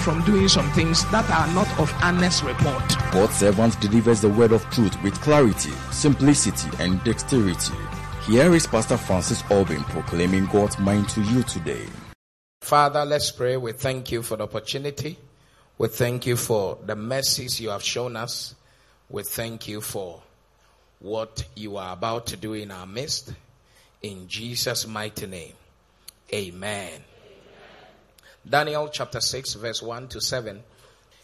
from doing some things that are not of honest report. God's servant delivers the word of truth with clarity, simplicity, and dexterity. Here is Pastor Francis Albin proclaiming God's mind to you today. Father, let's pray. We thank you for the opportunity. We thank you for the mercies you have shown us. We thank you for what you are about to do in our midst. In Jesus' mighty name. Amen. Daniel chapter 6, verse 1 to 7.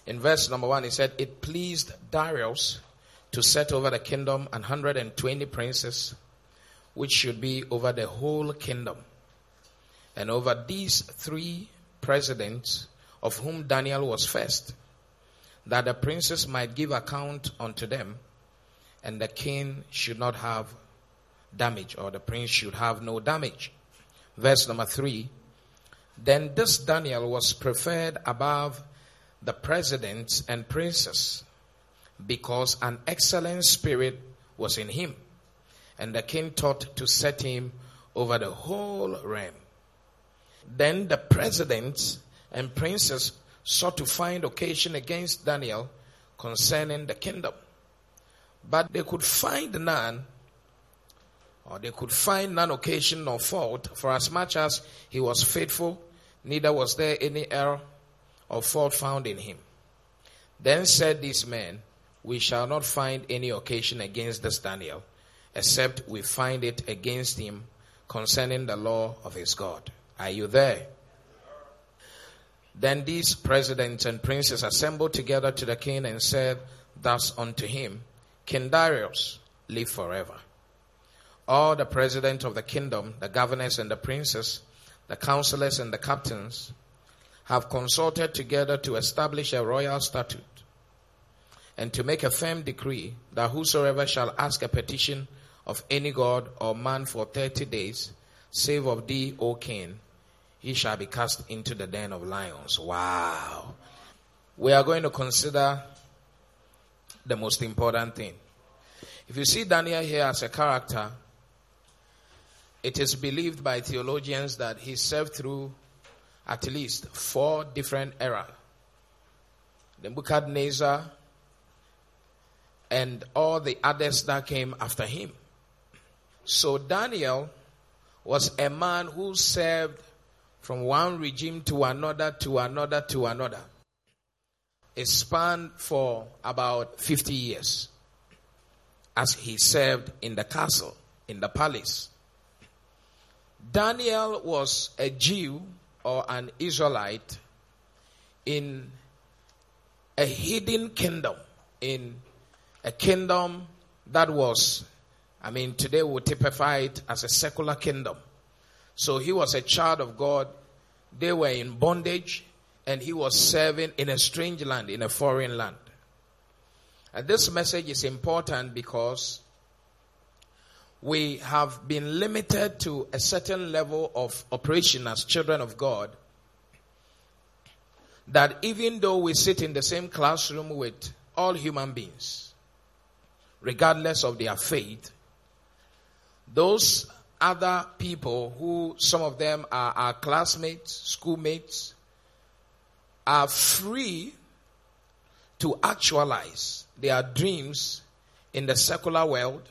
In verse number 1, he said, It pleased Darius to set over the kingdom an 120 princes, which should be over the whole kingdom. And over these three presidents, of whom Daniel was first, that the princes might give account unto them, and the king should not have damage, or the prince should have no damage. Verse number 3 then this Daniel was preferred above the presidents and princes because an excellent spirit was in him. And the king thought to set him over the whole realm. Then the presidents and princes sought to find occasion against Daniel concerning the kingdom. But they could find none, or they could find none occasion nor fault, for as much as he was faithful, neither was there any error or fault found in him. Then said these men, We shall not find any occasion against this Daniel, except we find it against him concerning the law of his God. Are you there? Then these presidents and princes assembled together to the king and said thus unto him, King Darius, live forever. All the presidents of the kingdom, the governors and the princes, the counselors and the captains have consulted together to establish a royal statute and to make a firm decree that whosoever shall ask a petition of any god or man for 30 days, save of thee, O king, he shall be cast into the den of lions. Wow. We are going to consider the most important thing. If you see Daniel here as a character, it is believed by theologians that he served through at least four different eras. Nebuchadnezzar and all the others that came after him. So Daniel was a man who served from one regime to another, to another, to another. It spanned for about 50 years as he served in the castle, in the palace. Daniel was a Jew or an Israelite in a hidden kingdom, in a kingdom that was, I mean, today we typify it as a secular kingdom. So he was a child of God. They were in bondage and he was serving in a strange land, in a foreign land. And this message is important because we have been limited to a certain level of operation as children of God. That even though we sit in the same classroom with all human beings, regardless of their faith, those other people who some of them are our classmates, schoolmates, are free to actualize their dreams in the secular world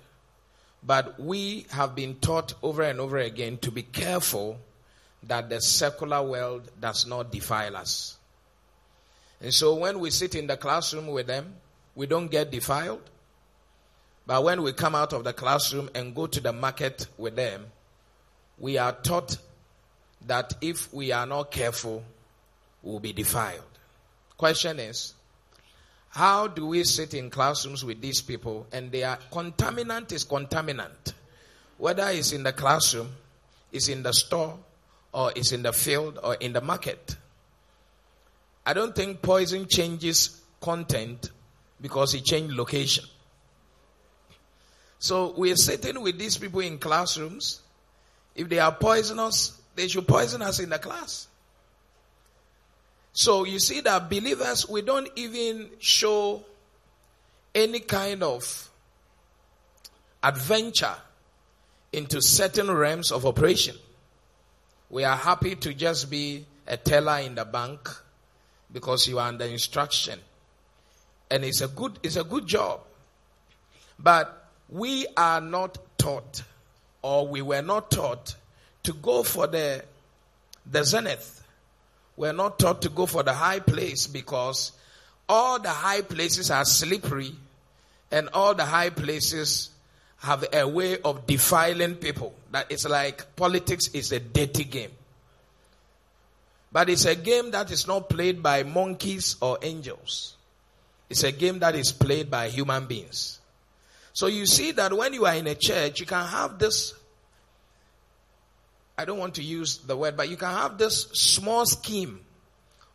but we have been taught over and over again to be careful that the secular world does not defile us. And so when we sit in the classroom with them, we don't get defiled. But when we come out of the classroom and go to the market with them, we are taught that if we are not careful, we'll be defiled. Question is, how do we sit in classrooms with these people and they are contaminant is contaminant. Whether it's in the classroom, it's in the store, or it's in the field or in the market. I don't think poison changes content because it changed location. So we're sitting with these people in classrooms. If they are poisonous, they should poison us in the class. So you see that believers, we don't even show any kind of adventure into certain realms of operation. We are happy to just be a teller in the bank because you are under instruction. And it's a good, it's a good job. But we are not taught or we were not taught to go for the, the zenith. We're not taught to go for the high place because all the high places are slippery and all the high places have a way of defiling people. That it's like politics is a dirty game. But it's a game that is not played by monkeys or angels. It's a game that is played by human beings. So you see that when you are in a church, you can have this I don't want to use the word, but you can have this small scheme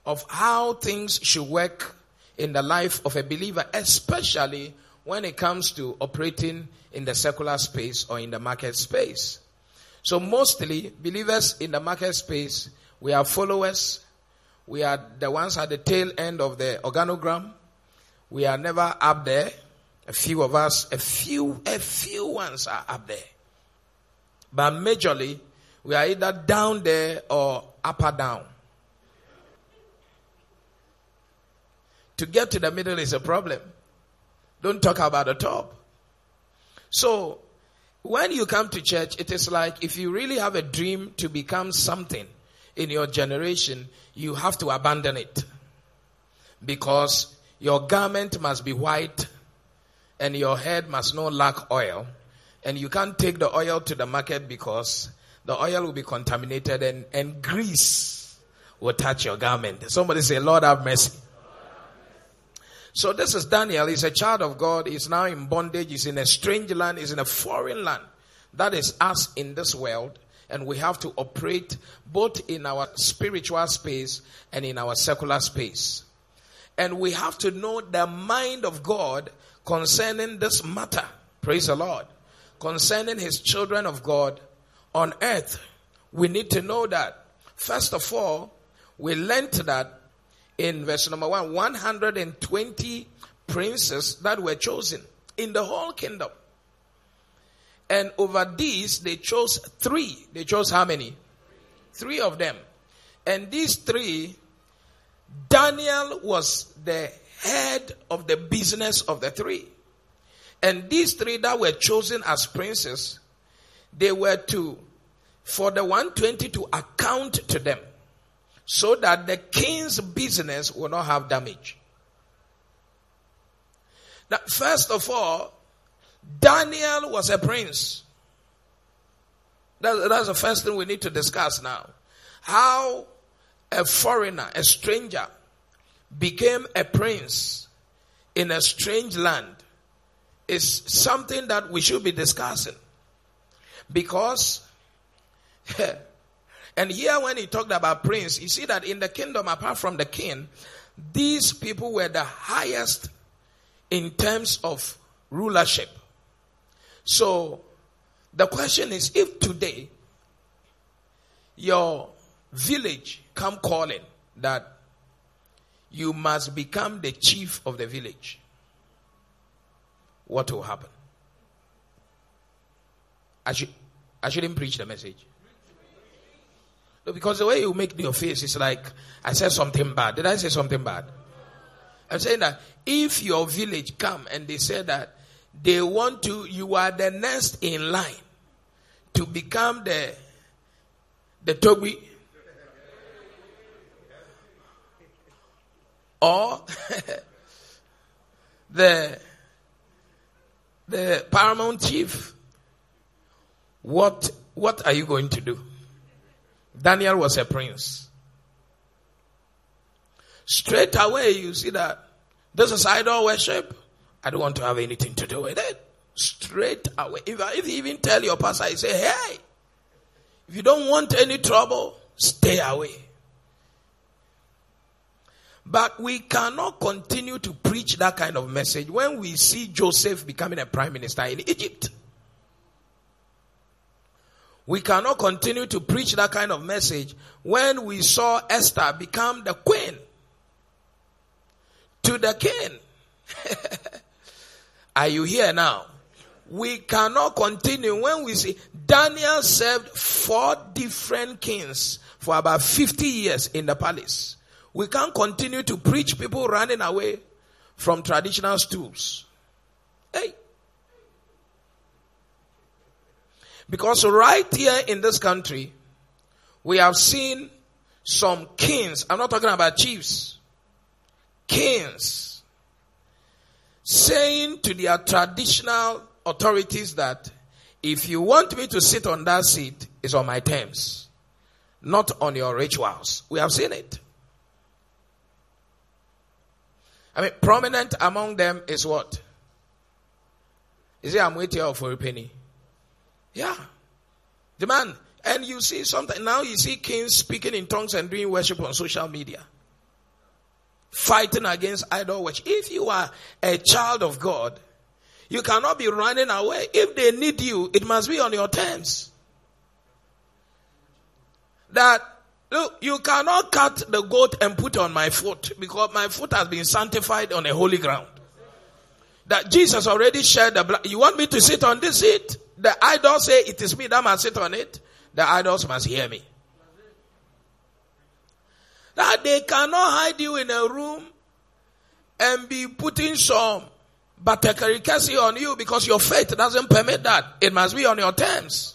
of how things should work in the life of a believer, especially when it comes to operating in the secular space or in the market space. So mostly believers in the market space, we are followers. We are the ones at the tail end of the organogram. We are never up there. A few of us, a few, a few ones are up there. But majorly, we are either down there or up or down. To get to the middle is a problem. Don't talk about the top. So, when you come to church, it is like if you really have a dream to become something in your generation, you have to abandon it. Because your garment must be white and your head must not lack oil. And you can't take the oil to the market because the oil will be contaminated and, and grease will touch your garment. Somebody say, Lord have mercy. So this is Daniel. He's a child of God. He's now in bondage. He's in a strange land. He's in a foreign land. That is us in this world. And we have to operate both in our spiritual space and in our secular space. And we have to know the mind of God concerning this matter. Praise the Lord. Concerning his children of God on earth, we need to know that. First of all, we learned that in verse number one 120 princes that were chosen in the whole kingdom. And over these, they chose three. They chose how many? Three of them. And these three, Daniel was the head of the business of the three. And these three that were chosen as princes, they were to, for the 120 to account to them so that the king's business will not have damage. Now, first of all, Daniel was a prince. That, that's the first thing we need to discuss now. How a foreigner, a stranger, became a prince in a strange land is something that we should be discussing. Because, and here when he talked about prince, you see that in the kingdom, apart from the king, these people were the highest in terms of rulership. So, the question is if today your village come calling that you must become the chief of the village, what will happen? I should I shouldn't preach the message. No, because the way you make your face is like I said something bad. Did I say something bad? I'm saying that if your village come and they say that they want to, you are the next in line to become the the Togbi or the the paramount chief what, what are you going to do? Daniel was a prince. Straight away, you see that this is idol worship. I don't want to have anything to do with it. Straight away. If, if you even tell your pastor, I say, hey, if you don't want any trouble, stay away. But we cannot continue to preach that kind of message when we see Joseph becoming a prime minister in Egypt. We cannot continue to preach that kind of message when we saw Esther become the queen to the king. Are you here now? We cannot continue when we see Daniel served four different kings for about 50 years in the palace. We can't continue to preach people running away from traditional stools. Hey. Because right here in this country, we have seen some kings. I'm not talking about chiefs. Kings saying to their traditional authorities that if you want me to sit on that seat, it's on my terms, not on your rituals. We have seen it. I mean, prominent among them is what? Is it I'm waiting for a penny? Yeah. The man. And you see something, now you see kings speaking in tongues and doing worship on social media. Fighting against idol worship. If you are a child of God, you cannot be running away. If they need you, it must be on your terms. That, look, you cannot cut the goat and put on my foot because my foot has been sanctified on a holy ground. That Jesus already shed the blood. You want me to sit on this seat? The idols say it is me that must sit on it. The idols must hear me. That they cannot hide you in a room and be putting some batekarikasi on you because your faith doesn't permit that. It must be on your terms.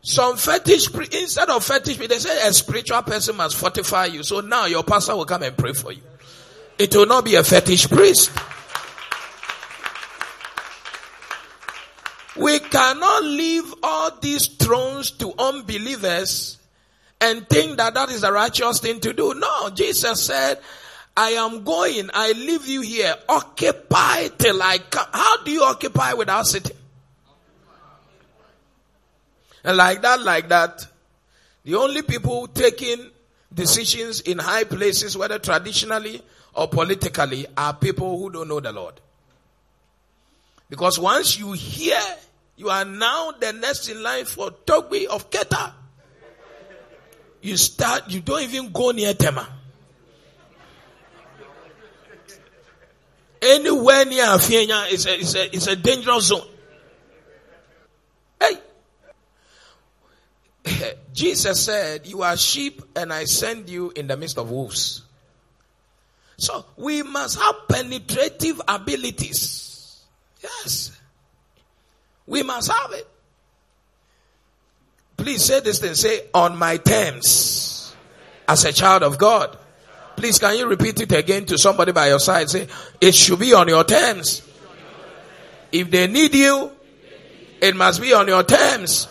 Some fetish, instead of fetish, they say a spiritual person must fortify you. So now your pastor will come and pray for you. It will not be a fetish priest. We cannot leave all these thrones to unbelievers and think that that is the righteous thing to do. No, Jesus said, I am going, I leave you here, occupy till I come. How do you occupy without sitting? And like that, like that, the only people taking decisions in high places, whether traditionally or politically, are people who don't know the Lord. Because once you hear, you are now the next in line for Togbi of Keta. You start, you don't even go near Tema. Anywhere near Afienya is a, is a, is a dangerous zone. Hey. Jesus said, you are sheep and I send you in the midst of wolves. So we must have penetrative abilities Yes. We must have it. Please say this thing. Say, on my terms. As a child of God. Please, can you repeat it again to somebody by your side? Say, it should be on your terms. If they need you, it must be on your terms.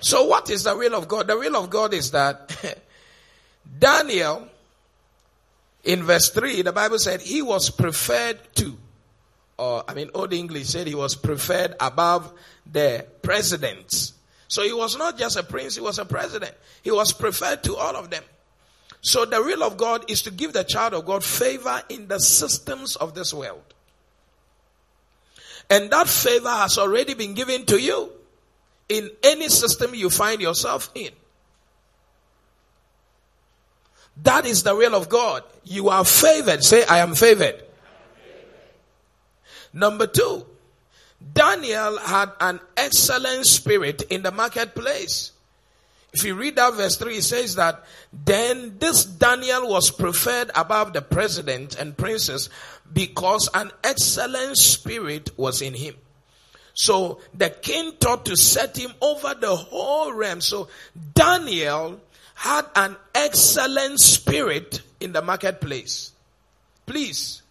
So what is the will of God? The will of God is that Daniel, in verse 3, the Bible said he was preferred to or I mean, Old English said he was preferred above the presidents. So he was not just a prince, he was a president. He was preferred to all of them. So the will of God is to give the child of God favor in the systems of this world. And that favor has already been given to you in any system you find yourself in. That is the will of God. You are favored. Say, I am favored. Number two, Daniel had an excellent spirit in the marketplace. If you read that verse 3, it says that then this Daniel was preferred above the president and princes because an excellent spirit was in him. So the king thought to set him over the whole realm. So Daniel had an excellent spirit in the marketplace. Please,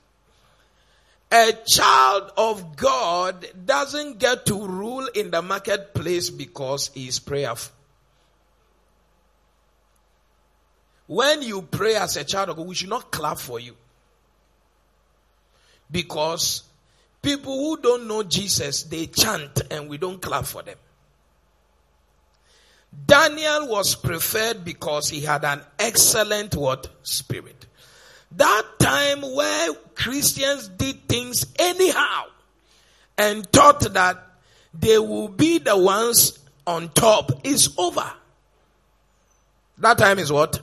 a child of God doesn't get to rule in the marketplace because he is prayerful. When you pray as a child of God, we should not clap for you. Because people who don't know Jesus, they chant and we don't clap for them. Daniel was preferred because he had an excellent what? Spirit. That time where Christians did things anyhow and thought that they will be the ones on top is over. That time is what?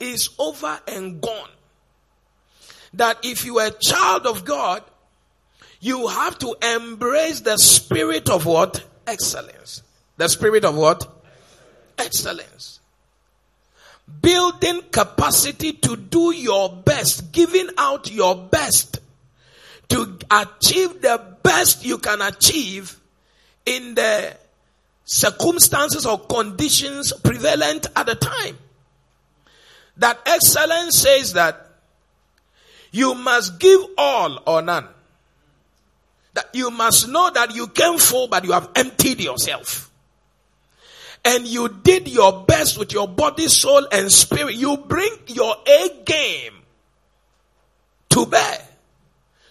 Is over and gone. That if you are a child of God, you have to embrace the spirit of what? Excellence. The spirit of what? Excellence. Building capacity to do your best, giving out your best to achieve the best you can achieve in the circumstances or conditions prevalent at the time. That excellence says that you must give all or none. That you must know that you came full, but you have emptied yourself. And you did your best with your body, soul, and spirit. You bring your A game to bear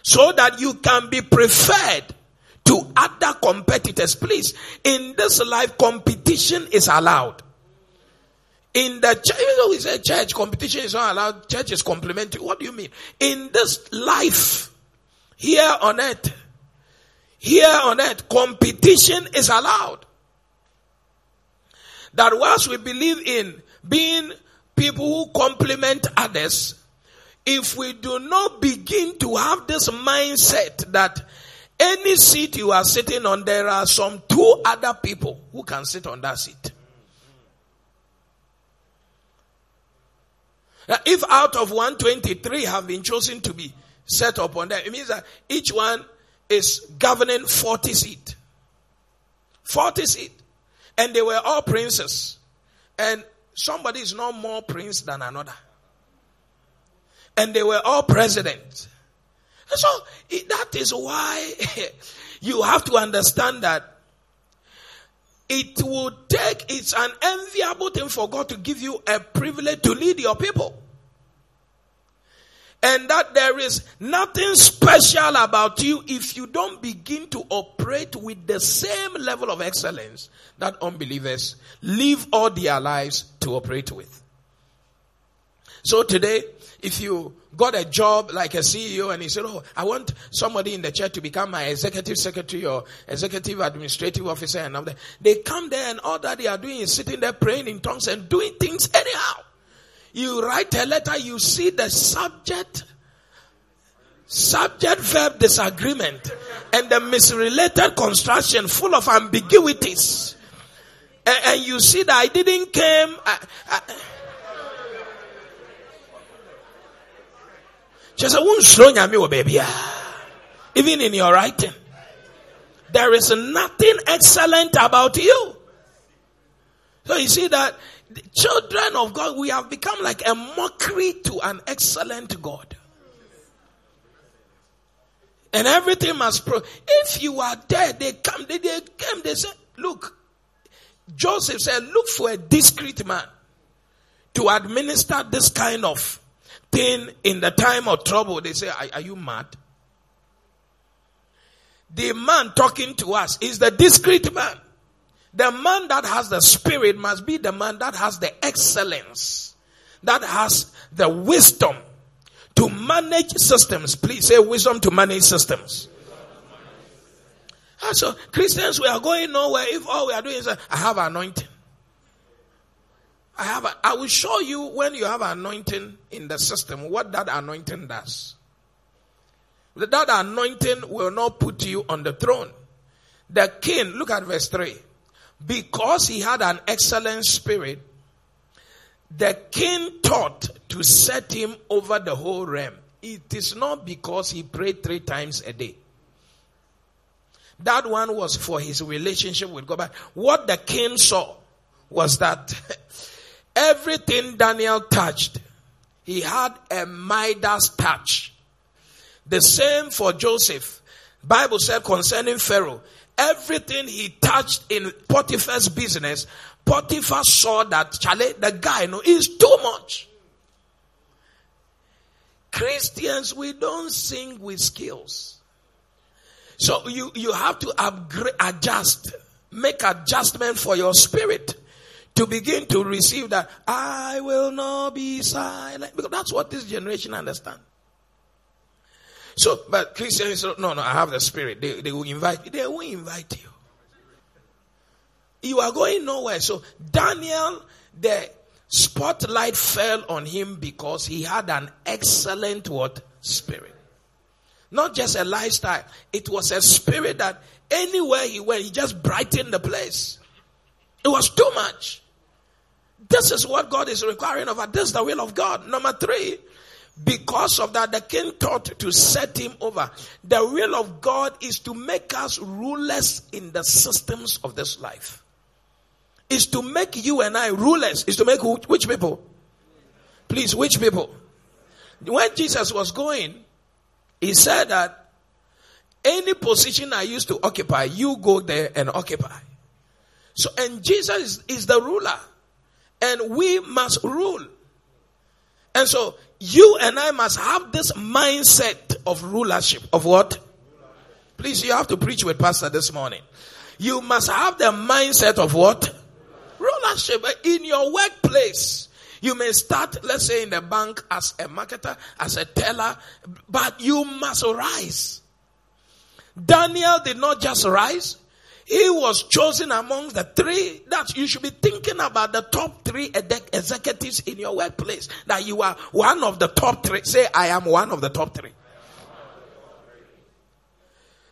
so that you can be preferred to other competitors. Please, in this life, competition is allowed. In the church, you know, we say church competition is not allowed. Church is complementary. What do you mean? In this life, here on earth, here on earth, competition is allowed. That whilst we believe in being people who complement others, if we do not begin to have this mindset that any seat you are sitting on, there are some two other people who can sit on that seat. Now, if out of 123 have been chosen to be set up on that, it means that each one is governing 40 seat. 40 seat. And they were all princes. And somebody is not more prince than another. And they were all presidents. So that is why you have to understand that it will take, it's an enviable thing for God to give you a privilege to lead your people and that there is nothing special about you if you don't begin to operate with the same level of excellence that unbelievers live all their lives to operate with. So today, if you got a job like a CEO and he said, Oh, I want somebody in the church to become my executive secretary or executive administrative officer and all that, they come there and all that they are doing is sitting there praying in tongues and doing things anyhow. You write a letter, you see the subject, subject verb disagreement and the misrelated construction full of ambiguities. And, and you see that I didn't came. I, I, she said, "Won't slow me, oh, baby." Ah. Even in your writing, there is nothing excellent about you. So you see that the children of God, we have become like a mockery to an excellent God. And everything must pro. If you are there, they come, they, they came, they said, look, Joseph said, look for a discreet man to administer this kind of thing in the time of trouble. They say, are, are you mad? The man talking to us is the discreet man. The man that has the spirit must be the man that has the excellence, that has the wisdom to manage systems. Please say wisdom to manage systems. Ah, so Christians, we are going nowhere if all we are doing is, uh, I have anointing. I have, a, I will show you when you have anointing in the system, what that anointing does. That anointing will not put you on the throne. The king, look at verse 3 because he had an excellent spirit, the king thought to set him over the whole realm. It is not because he prayed three times a day. That one was for his relationship with God. But what the king saw was that everything Daniel touched, he had a Midas touch. The same for Joseph. Bible said concerning Pharaoh, everything he touched in Potiphar's business, Potiphar saw that Charlie, the guy, no, is too much. Christians, we don't sing with skills. So you, you have to upgrade, adjust, make adjustment for your spirit to begin to receive that I will not be silent. Because that's what this generation understand. So, but Christians, no, no, I have the spirit. They, they will invite, you. they will invite you. You are going nowhere. So Daniel, the spotlight fell on him because he had an excellent what? Spirit. Not just a lifestyle. It was a spirit that anywhere he went, he just brightened the place. It was too much. This is what God is requiring of us. This is the will of God. Number three, because of that, the king thought to set him over. The will of God is to make us rulers in the systems of this life. Is to make you and I rulers. Is to make which people? Please, which people? When Jesus was going, he said that any position I used to occupy, you go there and occupy. So, and Jesus is, is the ruler. And we must rule. And so, you and I must have this mindset of rulership. Of what? Please, you have to preach with pastor this morning. You must have the mindset of what? Rulership. In your workplace, you may start, let's say in the bank as a marketer, as a teller, but you must rise. Daniel did not just rise. He was chosen among the three that you should be thinking about the top three executives in your workplace. That you are one of the top three. Say, I am one of the top three.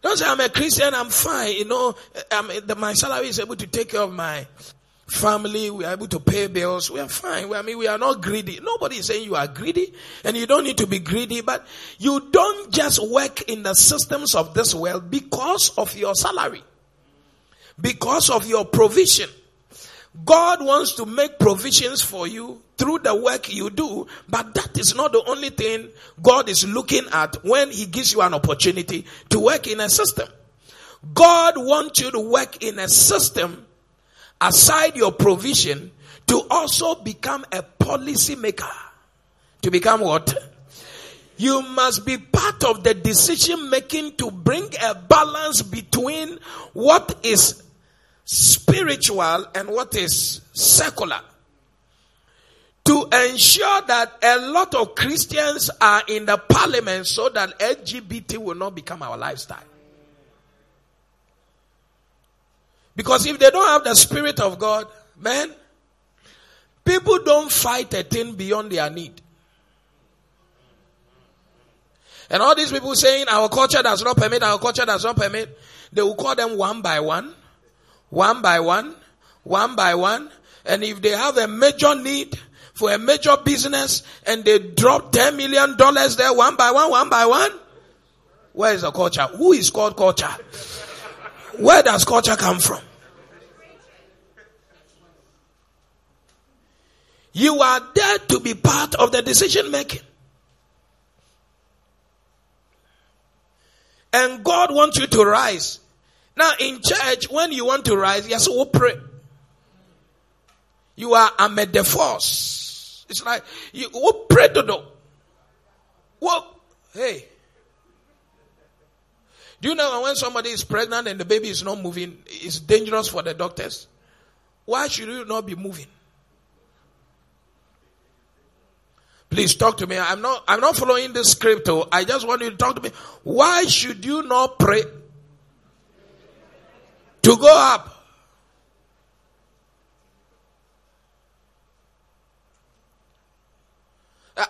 Don't say I'm a Christian, I'm fine. You know, the, my salary is able to take care of my family, we are able to pay bills, we are fine. I mean, we are not greedy. Nobody is saying you are greedy and you don't need to be greedy, but you don't just work in the systems of this world because of your salary, because of your provision. God wants to make provisions for you through the work you do, but that is not the only thing God is looking at when He gives you an opportunity to work in a system. God wants you to work in a system aside your provision to also become a policy maker. To become what? You must be part of the decision making to bring a balance between what is spiritual and what is secular. To ensure that a lot of Christians are in the parliament so that LGBT will not become our lifestyle. Because if they don't have the Spirit of God, man, people don't fight a thing beyond their need. And all these people saying our culture does not permit, our culture does not permit, they will call them one by one, one by one, one by one. And if they have a major need for a major business and they drop $10 million there one by one, one by one, where is the culture? Who is called culture? Where does culture come from? You are there to be part of the decision making. And God wants you to rise. Now in church, when you want to rise, yes, we pray. You are the force. It's like you pray to do. What? Hey. Do you know when somebody is pregnant and the baby is not moving, it's dangerous for the doctors? Why should you not be moving? Please talk to me. I'm not, I'm not following this script. I just want you to talk to me. Why should you not pray to go up?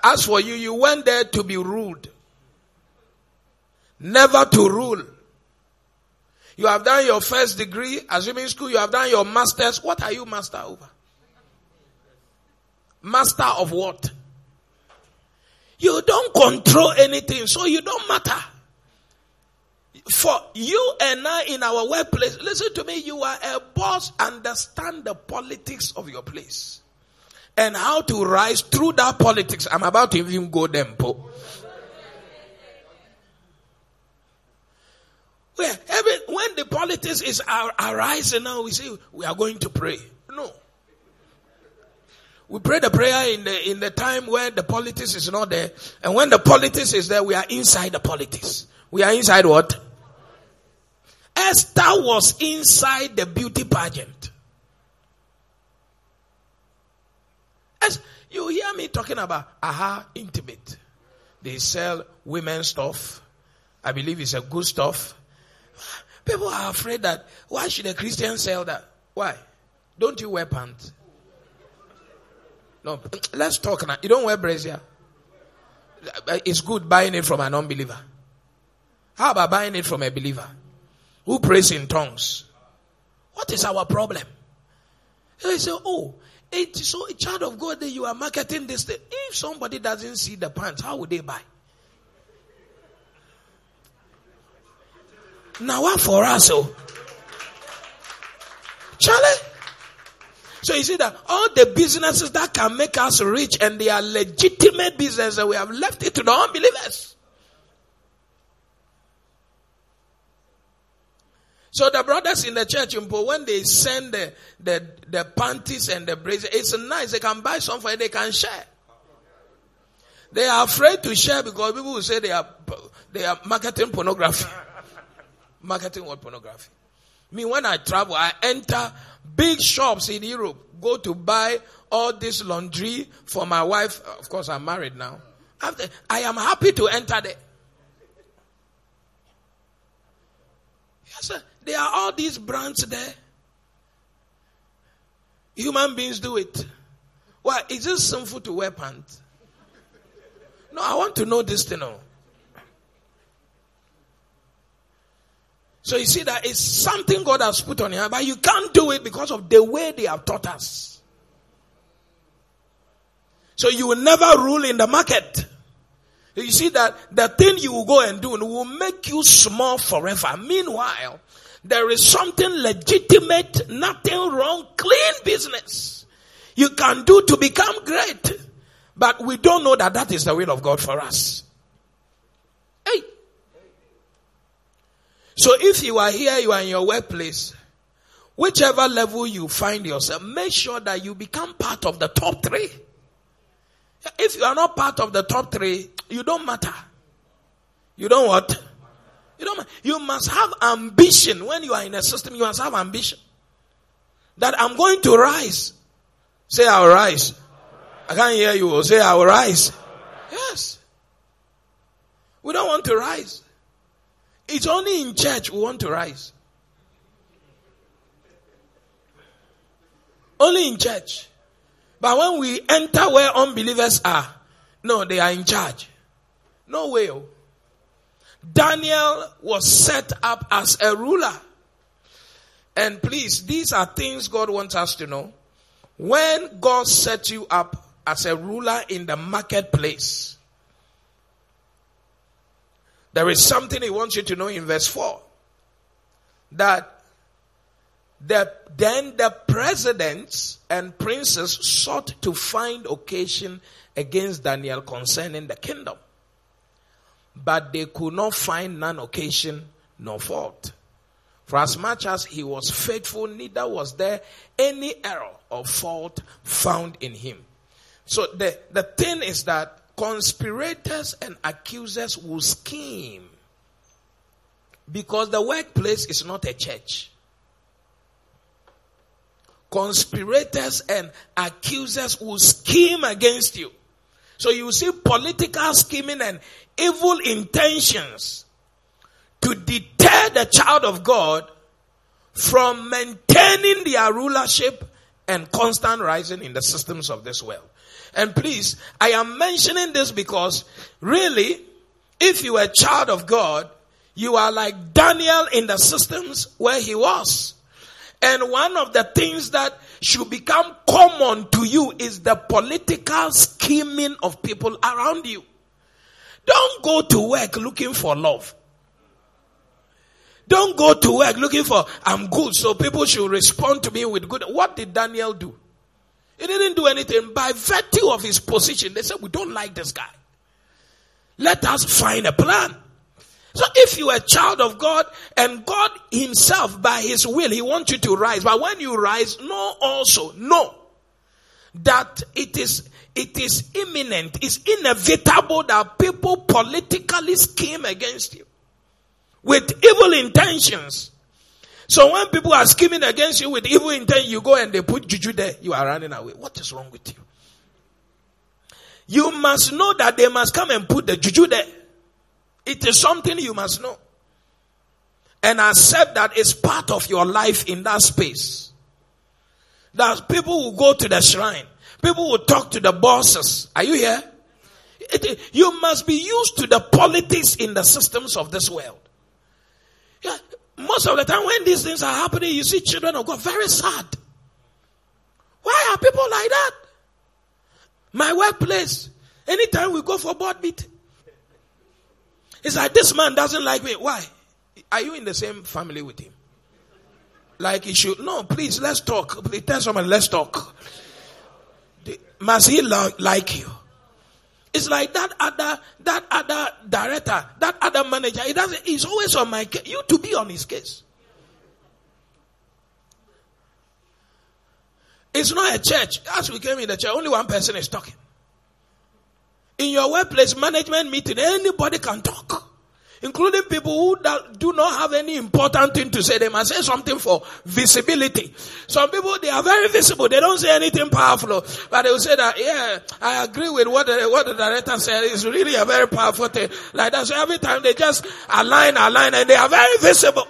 As for you, you went there to be ruled never to rule. You have done your first degree, assuming school, you have done your master's. What are you master over? Master of what? You don't control anything, so you don't matter. For you and I in our workplace, listen to me, you are a boss, understand the politics of your place. And how to rise through that politics. I'm about to even go them, po. Where every, when the politics is arising now, we say we are going to pray. No. We pray the prayer in the, in the time where the politics is not there. And when the politics is there, we are inside the politics. We are inside what? Esther was inside the beauty pageant. As you hear me talking about aha intimate. They sell women's stuff. I believe it's a good stuff. People are afraid that why should a Christian sell that? Why? Don't you wear pants? No, let's talk now. You don't wear brazier. It's good buying it from an unbeliever. How about buying it from a believer who prays in tongues? What is our problem? They say, oh, it's so a child of God that you are marketing this thing. If somebody doesn't see the pants, how would they buy? Now what for us? Oh, Charlie. So you see that all the businesses that can make us rich and they are legitimate businesses, we have left it to the unbelievers. So the brothers in the church, when they send the, the, the panties and the brazier, it's nice. They can buy some for you, they can share. They are afraid to share because people will say they are, they are marketing pornography. marketing what pornography? Me, when I travel, I enter big shops in Europe, go to buy all this laundry for my wife. Of course, I'm married now. After, I am happy to enter there. Yes, sir. There are all these brands there. Human beings do it. Why? Is it sinful to wear pants? No, I want to know this thing. Know. So you see that it's something God has put on you, but you can't do it because of the way they have taught us. So you will never rule in the market. You see that the thing you will go and do will make you small forever. Meanwhile, there is something legitimate, nothing wrong, clean business you can do to become great. But we don't know that that is the will of God for us. Hey. So if you are here, you are in your workplace, whichever level you find yourself, make sure that you become part of the top three. If you are not part of the top three, you don't matter. You don't what? You don't. You must have ambition when you are in a system. You must have ambition that I'm going to rise. Say I'll rise. I can't hear you. Say I will rise. Yes. We don't want to rise. It's only in church we want to rise. Only in church. But when we enter where unbelievers are, no, they are in charge. No way. Oh. Daniel was set up as a ruler. And please, these are things God wants us to know. When God set you up as a ruler in the marketplace, there is something He wants you to know in verse 4 that the, then the presidents and princes sought to find occasion against Daniel concerning the kingdom but they could not find none occasion nor fault. For as much as he was faithful, neither was there any error or fault found in him. So the, the thing is that conspirators and accusers will scheme because the workplace is not a church. Conspirators and accusers will scheme against you. So you see political scheming and evil intentions to deter the child of God from maintaining their rulership and constant rising in the systems of this world. And please, I am mentioning this because really, if you are a child of God, you are like Daniel in the systems where he was. And one of the things that should become common to you is the political scheming of people around you. Don't go to work looking for love. Don't go to work looking for, I'm good, so people should respond to me with good. What did Daniel do? He didn't do anything. By virtue of his position, they said, we don't like this guy. Let us find a plan. So if you are a child of God and God himself by his will, he wants you to rise. But when you rise, know also, know that it is it is imminent, it's inevitable that people politically scheme against you with evil intentions. So when people are scheming against you with evil intent, you go and they put juju there, you are running away. What is wrong with you? you must know that they must come and put the juju there. It is something you must know. And accept that it's part of your life in that space. That people will go to the shrine. People will talk to the bosses. Are you here? It, you must be used to the politics in the systems of this world. Yeah, most of the time when these things are happening, you see children of God very sad. Why are people like that? My workplace, anytime we go for board meeting, it's like this man doesn't like me. Why? Are you in the same family with him? Like he should. No, please, let's talk. Please tell someone, let's talk. Must he like you? It's like that other, that other director, that other manager. He doesn't, he's always on my case. You to be on his case. It's not a church. As we came in the church, only one person is talking. In your workplace management meeting, anybody can talk including people who do not have any important thing to say. They must say something for visibility. Some people, they are very visible. They don't say anything powerful, oh. but they will say that, yeah, I agree with what the, what the director said. It's really a very powerful thing. Like that. So every time they just align, align, and they are very visible.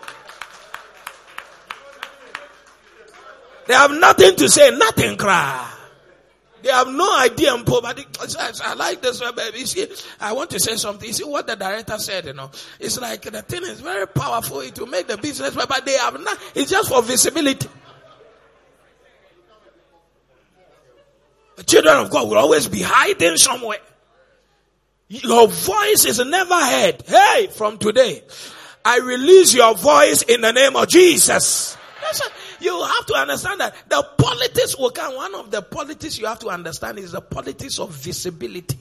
They have nothing to say, nothing cry. They have no idea, but I like this one, baby. See, I want to say something. You see what the director said, you know. It's like the thing is very powerful. It will make the business, but they have not, it's just for visibility. The children of God will always be hiding somewhere. Your voice is never heard. Hey, from today, I release your voice in the name of Jesus. You have to understand that the politics will come. One of the politics you have to understand is the politics of visibility.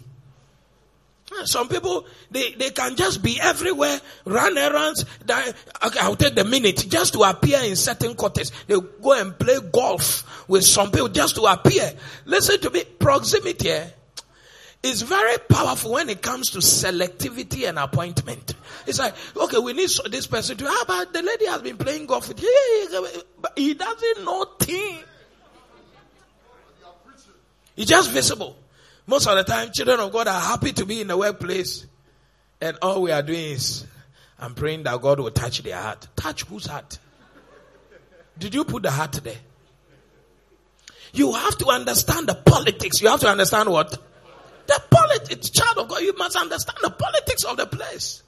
Some people, they, they can just be everywhere, run errands. Okay, I'll take the minute just to appear in certain quarters. They go and play golf with some people just to appear. Listen to me, proximity eh, is very powerful when it comes to selectivity and appointment. It's like, okay, we need this person to, ah, but the lady has been playing golf with. But he doesn't know thing. He's just visible. Most of the time, children of God are happy to be in the workplace. And all we are doing is, I'm praying that God will touch their heart. Touch whose heart? Did you put the heart there? You have to understand the politics. You have to understand what? The politics, child of God, you must understand the politics of the place.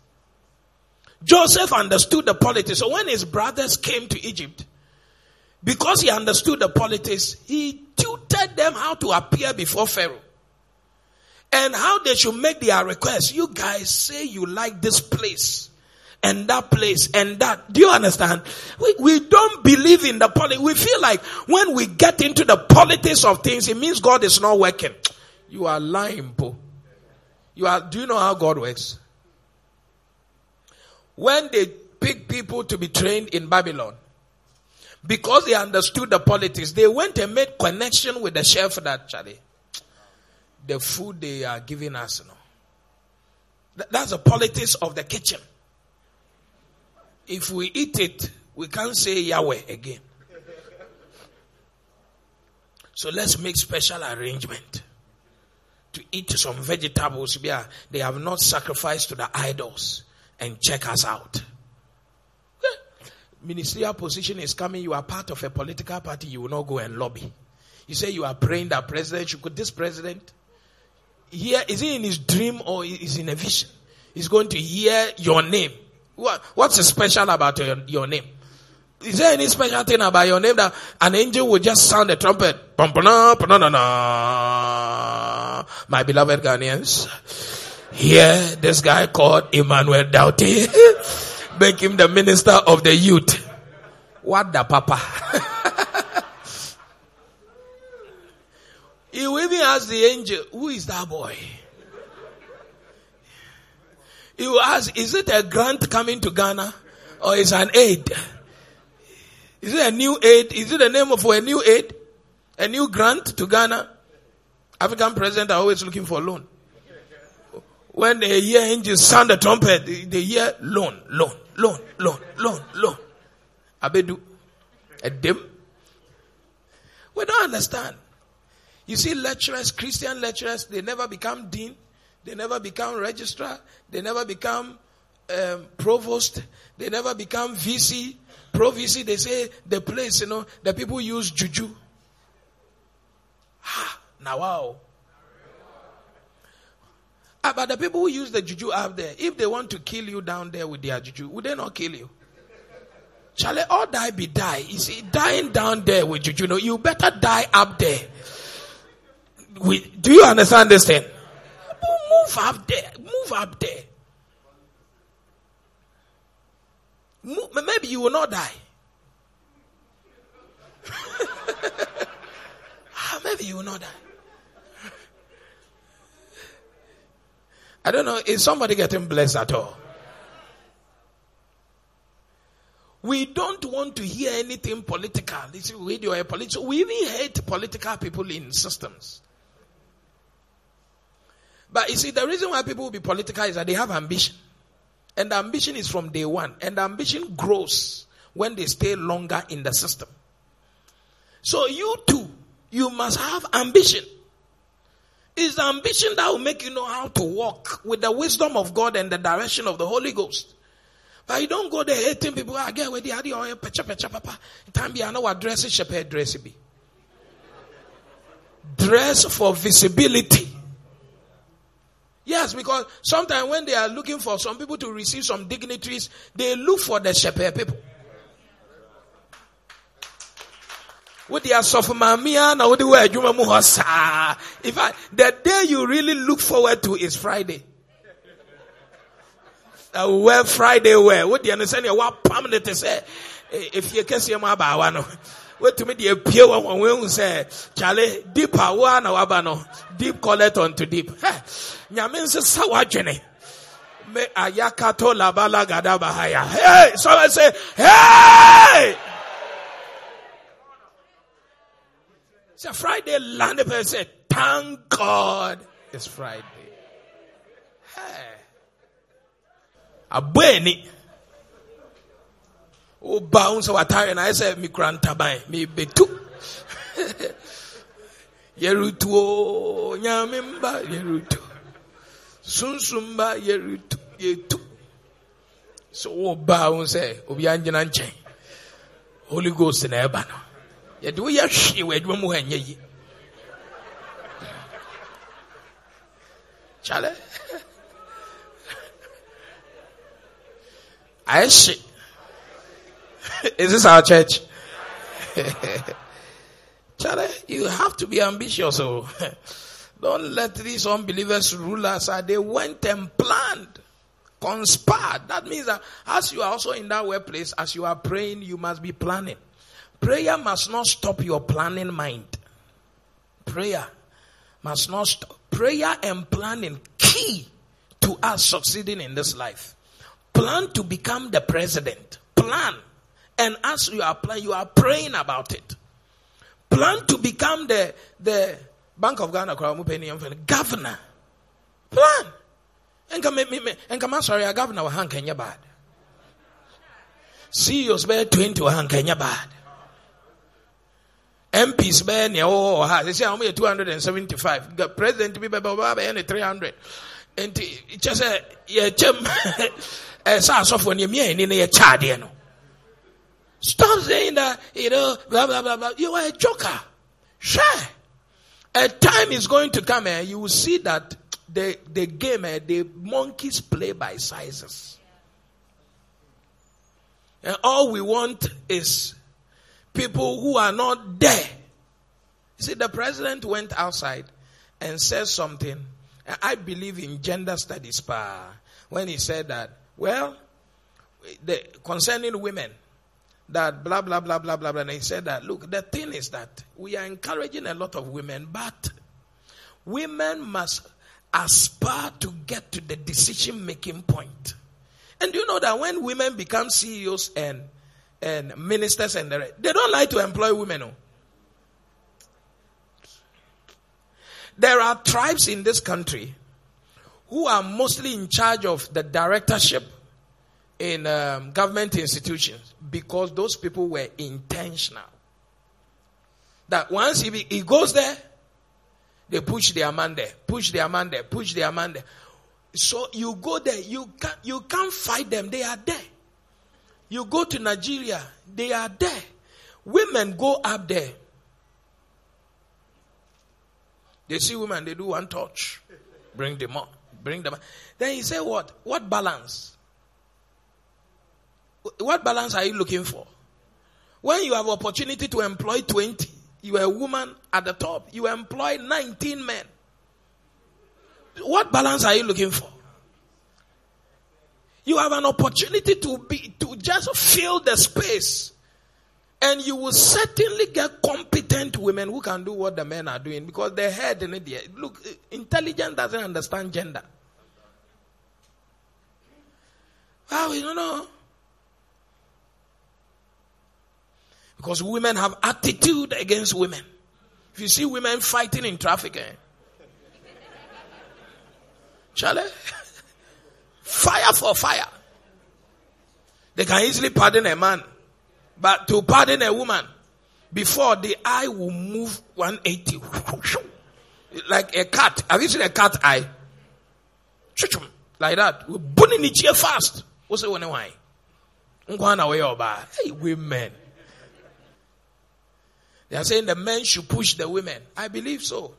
Joseph understood the politics. So when his brothers came to Egypt, because he understood the politics, he tutored them how to appear before Pharaoh and how they should make their requests. You guys say you like this place and that place and that. Do you understand? We, we don't believe in the politics. We feel like when we get into the politics of things, it means God is not working. You are lying, po. You are, do you know how God works? When they pick people to be trained in Babylon, because they understood the politics, they went and made connection with the chef that Charlie. The food they are giving us, you know. That's the politics of the kitchen. If we eat it, we can't say Yahweh again. So let's make special arrangement to eat some vegetables. They have not sacrificed to the idols and check us out. Eh, ministerial position is coming. You are part of a political party. You will not go and lobby. You say you are praying that president should. This president here is he in his dream or is in a vision? He's going to hear your name. What, what's special about your, your name? Is there any special thing about your name that an angel will just sound the trumpet? My beloved Ghanaians, here this guy called Emmanuel Doughty, make him the minister of the youth. What the papa? he even ask the angel, who is that boy? He will ask, is it a grant coming to Ghana or is an aid? Is it a new aid? Is it the name of a new aid? A new grant to Ghana? African presidents are always looking for loan. When they hear angels sound the trumpet, they hear loan, loan, loan, loan, loan, loan. Abedu. A dim. We don't understand. You see lecturers, Christian lecturers, they never become dean, they never become registrar, they never become um, provost, they never become VC, pro VC. They say the place, you know, the people use juju. Ha, now wow. Ah, but the people who use the juju up there, if they want to kill you down there with their juju, would they not kill you? Shall all die be die? You see, dying down there with juju, you know, you better die up there. Do you understand this thing? Move up there. Move up there. Move, maybe you will not die. Ah, maybe you will not die. I don't know. Is somebody getting blessed at all? We don't want to hear anything political. This radio or political. We even hate political people in systems. But you see, the reason why people will be political is that they have ambition. And the ambition is from day one. And the ambition grows when they stay longer in the system. So you too, you must have ambition. It's the ambition that will make you know how to walk with the wisdom of God and the direction of the Holy Ghost. But you don't go there hating people. Ah, I get where they are. Pecha pecha papa. Time be I know what dress is dress be. Dress for visibility. Yes, because sometimes when they are looking for some people to receive some dignitaries, they look for the shepherd people. With the asofumamia na with the adwuma mu In fact, the day you really look forward to is Friday. Uh, where Friday where? What do you understand? What permanent say? If you can see my no wetumi deɛ pie wɔ wɔn wɔn ehu sɛ kyale deep a woa na waba no deep collect onto deep hɛ nyame nsesa wadwene me ayakato labala gada bahaya hey someone say hey it's Friday land person say thank God it's Friday. Hey. Abweni woba wo sɛ watare na ayɛ sɛ mekura ntaban mebetu yɛretuo oh, nyame mba yɛretu sunsum ba yɛretu yɛtu so woba wo sɛ eh, obi angyina nkyɛn holy ghost ɛba no yɛde woyɛ hwee wɔ adwuma mu hɔ ɛnyɛ yi kyale ayɛ hye Is this our church? Charlie, you have to be ambitious. Oh. Don't let these unbelievers rule us. Uh, they went and planned, conspired. That means that as you are also in that workplace, as you are praying, you must be planning. Prayer must not stop your planning mind. Prayer must not stop. Prayer and planning key to us succeeding in this life. Plan to become the president. Plan and as you are planning, you are praying about it. Plan to become the, the Bank of Ghana governor. Plan. And come, sorry, a governor will hang Kenya bad. CEOs bear 20 will hang Kenya bad. MPs bear near oh, they say how many 275. The president be by 300. And it just a, yeah, Jim, eh, sa so for near me, and in a chad, you know. Stop saying that, you know, blah, blah, blah, blah. You are a joker. Sure. A time is going to come and eh, you will see that the, the game, eh, the monkeys play by sizes. And all we want is people who are not there. You see, the president went outside and said something. I believe in gender studies, pa, when he said that, well, the, concerning women, that blah, blah, blah, blah, blah, blah. And he said that, look, the thing is that we are encouraging a lot of women, but women must aspire to get to the decision making point. And you know that when women become CEOs and, and ministers and the they don't like to employ women. No? There are tribes in this country who are mostly in charge of the directorship in um, government institutions because those people were intentional. That once he, he goes there, They push their man there, push their man there, push their man there. So you go there, you can't, you can't fight them. They are there. You go to Nigeria, they are there. Women go up there. They see women, they do one touch. Bring them up. Bring them up. Then he said, what? What balance? What balance are you looking for? When you have opportunity to employ 20, you are a woman at the top, you employ 19 men. What balance are you looking for? You have an opportunity to be, to just fill the space. And you will certainly get competent women who can do what the men are doing because their head in it. Look, intelligence doesn't understand gender. Wow, you don't know. Because women have attitude against women. If you see women fighting in traffic, eh? Charlie? Fire for fire. They can easily pardon a man. But to pardon a woman, before the eye will move 180. Like a cat. Have you seen a cat eye? Like that. We're burning each year fast. What's the one why? Hey, women. They are saying the men should push the women. I believe so.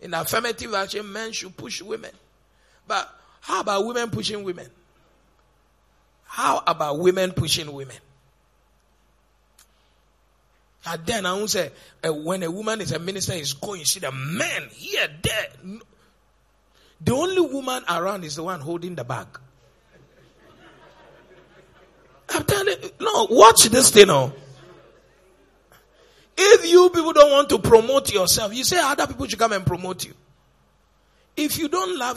In affirmative action, men should push women. But how about women pushing women? How about women pushing women? And then I won't say, uh, when a woman is a minister, is going, see the men here, there. The only woman around is the one holding the bag. I'm telling you, no, watch this thing, oh. If you people don't want to promote yourself, you say other people should come and promote you. If you don't love